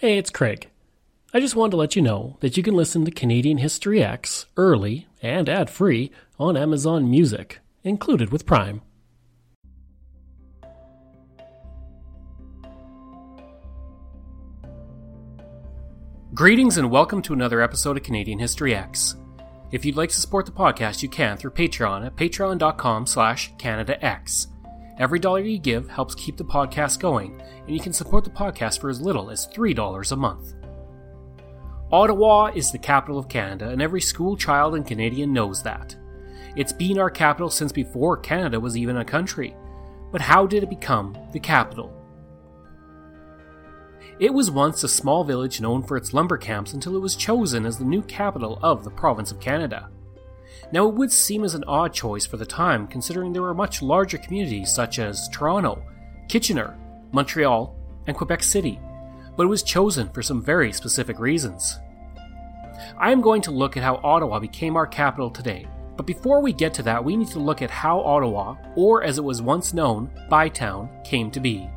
Hey, it's Craig. I just wanted to let you know that you can listen to Canadian History X early and ad free on Amazon Music, included with Prime. Greetings and welcome to another episode of Canadian History X. If you'd like to support the podcast, you can through Patreon at patreon.com slash CanadaX. Every dollar you give helps keep the podcast going, and you can support the podcast for as little as $3 a month. Ottawa is the capital of Canada, and every school child and Canadian knows that. It's been our capital since before Canada was even a country. But how did it become the capital? It was once a small village known for its lumber camps until it was chosen as the new capital of the province of Canada. Now, it would seem as an odd choice for the time, considering there were much larger communities such as Toronto, Kitchener, Montreal, and Quebec City, but it was chosen for some very specific reasons. I am going to look at how Ottawa became our capital today, but before we get to that, we need to look at how Ottawa, or as it was once known, Bytown, came to be.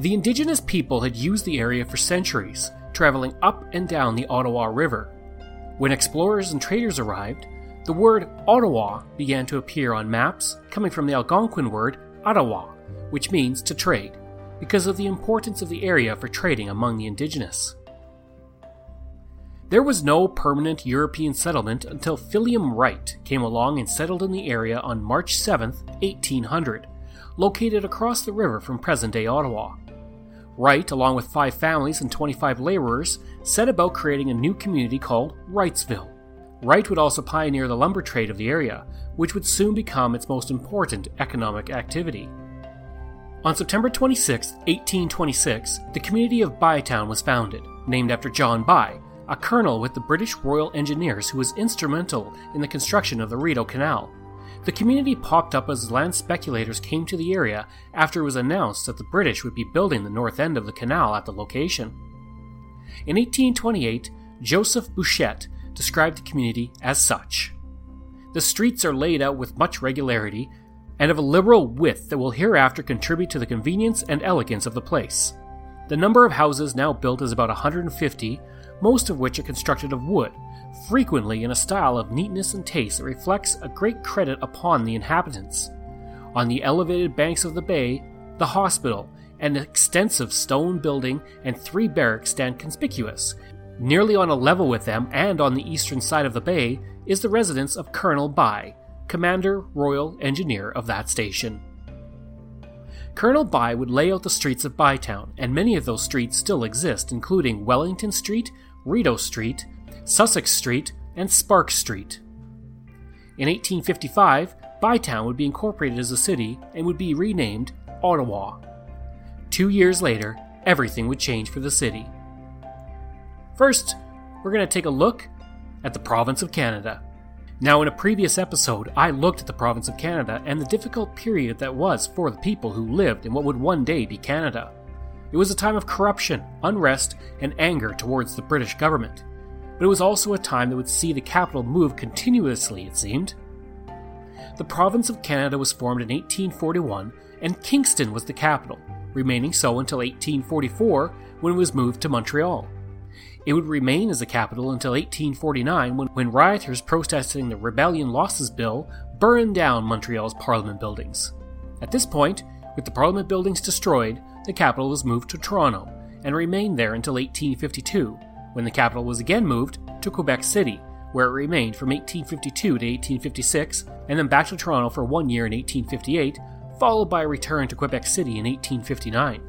The indigenous people had used the area for centuries, traveling up and down the Ottawa River. When explorers and traders arrived, the word Ottawa began to appear on maps, coming from the Algonquin word Ottawa, which means to trade, because of the importance of the area for trading among the indigenous. There was no permanent European settlement until Philemon Wright came along and settled in the area on March 7, 1800, located across the river from present day Ottawa. Wright, along with five families and 25 laborers, set about creating a new community called Wrightsville. Wright would also pioneer the lumber trade of the area, which would soon become its most important economic activity. On September 26, 1826, the community of Bytown was founded, named after John By, a colonel with the British Royal Engineers who was instrumental in the construction of the Rideau Canal. The community popped up as land speculators came to the area after it was announced that the British would be building the north end of the canal at the location. In 1828, Joseph Bouchette described the community as such. The streets are laid out with much regularity and of a liberal width that will hereafter contribute to the convenience and elegance of the place. The number of houses now built is about 150, most of which are constructed of wood, frequently in a style of neatness and taste that reflects a great credit upon the inhabitants. On the elevated banks of the bay, the hospital, an extensive stone building, and three barracks stand conspicuous, Nearly on a level with them and on the eastern side of the bay is the residence of Colonel By, Commander Royal Engineer of that station. Colonel By would lay out the streets of Bytown, and many of those streets still exist, including Wellington Street, Rideau Street, Sussex Street, and Spark Street. In 1855, Bytown would be incorporated as a city and would be renamed Ottawa. Two years later, everything would change for the city. First, we're going to take a look at the province of Canada. Now, in a previous episode, I looked at the province of Canada and the difficult period that was for the people who lived in what would one day be Canada. It was a time of corruption, unrest, and anger towards the British government. But it was also a time that would see the capital move continuously, it seemed. The province of Canada was formed in 1841, and Kingston was the capital, remaining so until 1844 when it was moved to Montreal. It would remain as the capital until 1849 when, when rioters protesting the Rebellion Losses Bill burned down Montreal's Parliament buildings. At this point, with the Parliament buildings destroyed, the capital was moved to Toronto and remained there until 1852, when the capital was again moved to Quebec City, where it remained from 1852 to 1856, and then back to Toronto for one year in 1858, followed by a return to Quebec City in 1859.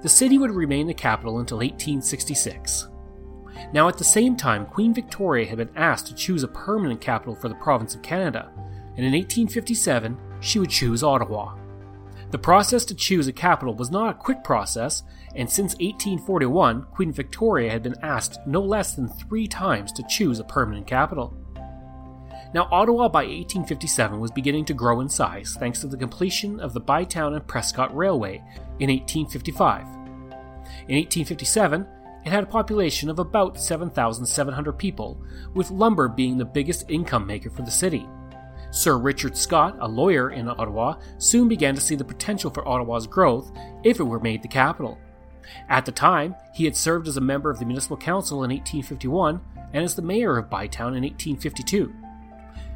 The city would remain the capital until 1866. Now, at the same time, Queen Victoria had been asked to choose a permanent capital for the province of Canada, and in 1857, she would choose Ottawa. The process to choose a capital was not a quick process, and since 1841, Queen Victoria had been asked no less than three times to choose a permanent capital. Now, Ottawa by 1857 was beginning to grow in size thanks to the completion of the Bytown and Prescott Railway in 1855. In 1857, it had a population of about 7,700 people, with lumber being the biggest income maker for the city. Sir Richard Scott, a lawyer in Ottawa, soon began to see the potential for Ottawa's growth if it were made the capital. At the time, he had served as a member of the Municipal Council in 1851 and as the mayor of Bytown in 1852.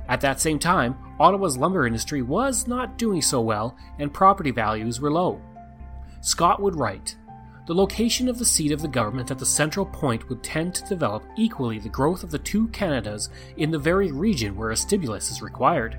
At that same time, Ottawa's lumber industry was not doing so well and property values were low. Scott would write The location of the seat of the government at the central point would tend to develop equally the growth of the two Canadas in the very region where a stimulus is required.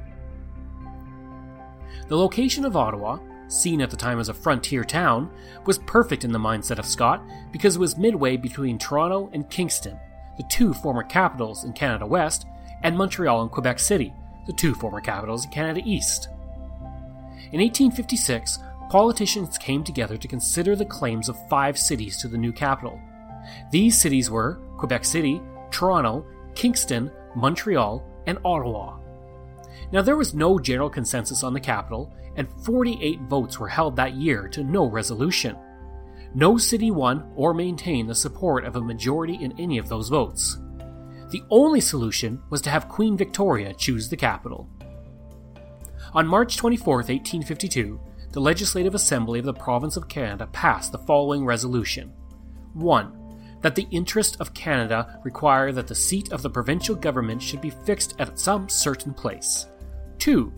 The location of Ottawa, seen at the time as a frontier town, was perfect in the mindset of Scott because it was midway between Toronto and Kingston, the two former capitals in Canada West, and Montreal and Quebec City, the two former capitals in Canada East. In 1856, politicians came together to consider the claims of five cities to the new capital. These cities were Quebec City, Toronto, Kingston, Montreal, and Ottawa. Now, there was no general consensus on the capital, and 48 votes were held that year to no resolution. No city won or maintained the support of a majority in any of those votes. The only solution was to have Queen Victoria choose the capital. On March 24, 1852, the Legislative Assembly of the Province of Canada passed the following resolution 1. That the interest of Canada require that the seat of the provincial government should be fixed at some certain place. 2.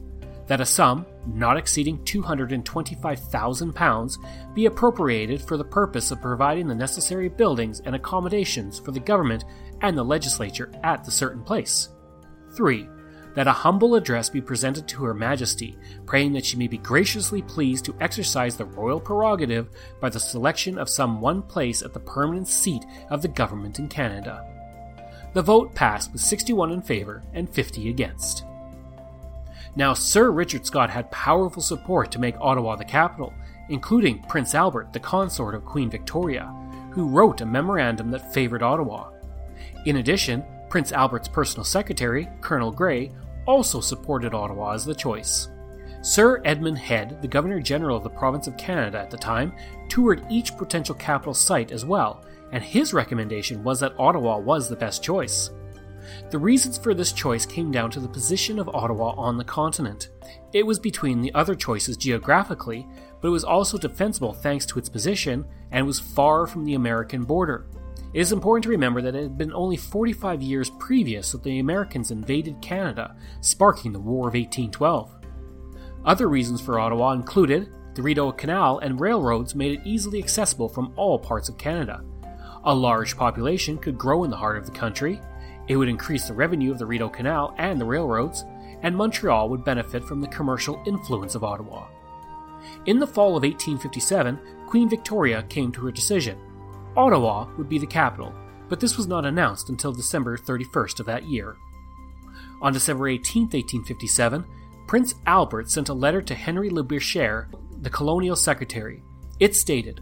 That a sum, not exceeding £225,000, be appropriated for the purpose of providing the necessary buildings and accommodations for the government and the legislature at the certain place. 3. That a humble address be presented to Her Majesty, praying that she may be graciously pleased to exercise the royal prerogative by the selection of some one place at the permanent seat of the government in Canada. The vote passed with 61 in favour and 50 against. Now, Sir Richard Scott had powerful support to make Ottawa the capital, including Prince Albert, the consort of Queen Victoria, who wrote a memorandum that favoured Ottawa. In addition, Prince Albert's personal secretary, Colonel Grey, also supported Ottawa as the choice. Sir Edmund Head, the Governor General of the Province of Canada at the time, toured each potential capital site as well, and his recommendation was that Ottawa was the best choice. The reasons for this choice came down to the position of Ottawa on the continent. It was between the other choices geographically, but it was also defensible thanks to its position and was far from the American border. It is important to remember that it had been only 45 years previous that the Americans invaded Canada, sparking the War of 1812. Other reasons for Ottawa included the Rideau Canal and railroads made it easily accessible from all parts of Canada. A large population could grow in the heart of the country, it would increase the revenue of the Rideau Canal and the railroads, and Montreal would benefit from the commercial influence of Ottawa. In the fall of 1857, Queen Victoria came to her decision Ottawa would be the capital, but this was not announced until December 31st of that year. On December 18, 1857, Prince Albert sent a letter to Henry Labouchere, the colonial secretary. It stated,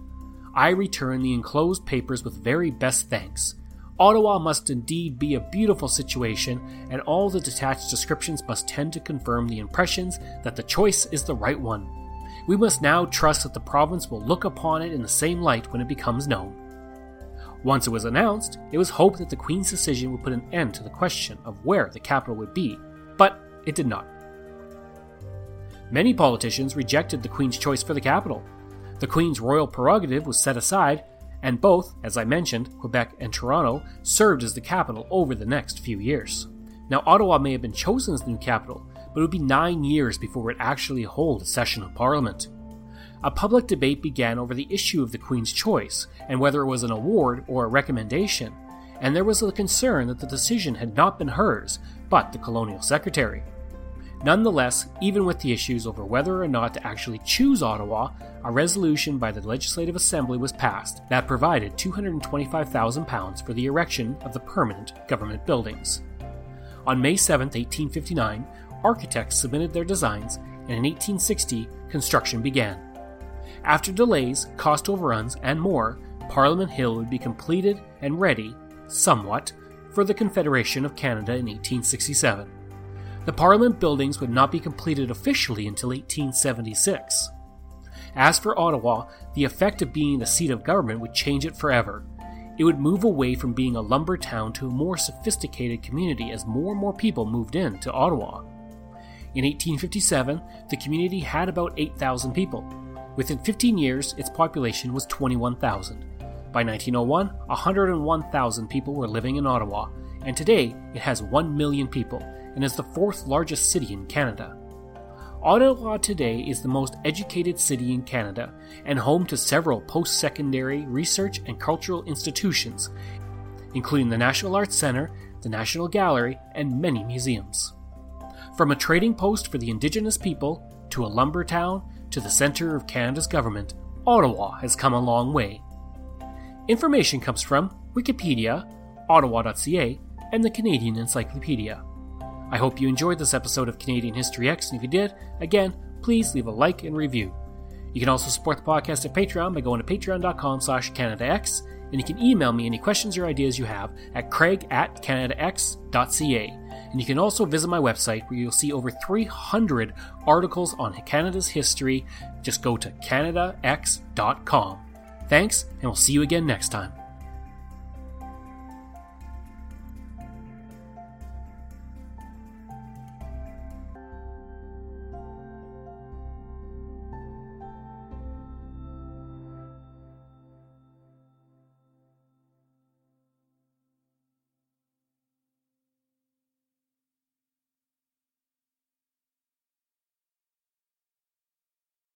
I return the enclosed papers with very best thanks. Ottawa must indeed be a beautiful situation, and all the detached descriptions must tend to confirm the impressions that the choice is the right one. We must now trust that the province will look upon it in the same light when it becomes known. Once it was announced, it was hoped that the Queen's decision would put an end to the question of where the capital would be, but it did not. Many politicians rejected the Queen's choice for the capital. The Queen's royal prerogative was set aside, and both, as I mentioned, Quebec and Toronto, served as the capital over the next few years. Now, Ottawa may have been chosen as the new capital, but it would be nine years before it actually hold a session of Parliament a public debate began over the issue of the Queen's choice and whether it was an award or a recommendation, and there was a concern that the decision had not been hers, but the colonial secretary. Nonetheless, even with the issues over whether or not to actually choose Ottawa, a resolution by the Legislative Assembly was passed that provided £225,000 for the erection of the permanent government buildings. On May 7, 1859, architects submitted their designs, and in 1860, construction began. After delays, cost overruns, and more, Parliament Hill would be completed and ready, somewhat, for the Confederation of Canada in 1867. The Parliament buildings would not be completed officially until 1876. As for Ottawa, the effect of being the seat of government would change it forever. It would move away from being a lumber town to a more sophisticated community as more and more people moved in to Ottawa. In 1857, the community had about 8,000 people, Within 15 years, its population was 21,000. By 1901, 101,000 people were living in Ottawa, and today it has 1 million people and is the fourth largest city in Canada. Ottawa today is the most educated city in Canada and home to several post secondary research and cultural institutions, including the National Arts Centre, the National Gallery, and many museums. From a trading post for the Indigenous people, to a lumber town, to the centre of Canada's government, Ottawa has come a long way. Information comes from Wikipedia, Ottawa.ca, and the Canadian Encyclopedia. I hope you enjoyed this episode of Canadian History X, and if you did, again, please leave a like and review. You can also support the podcast at Patreon by going to patreon.com slash CanadaX, and you can email me any questions or ideas you have at craig at canadax.ca. And you can also visit my website where you'll see over 300 articles on Canada's history. Just go to canadax.com. Thanks, and we'll see you again next time.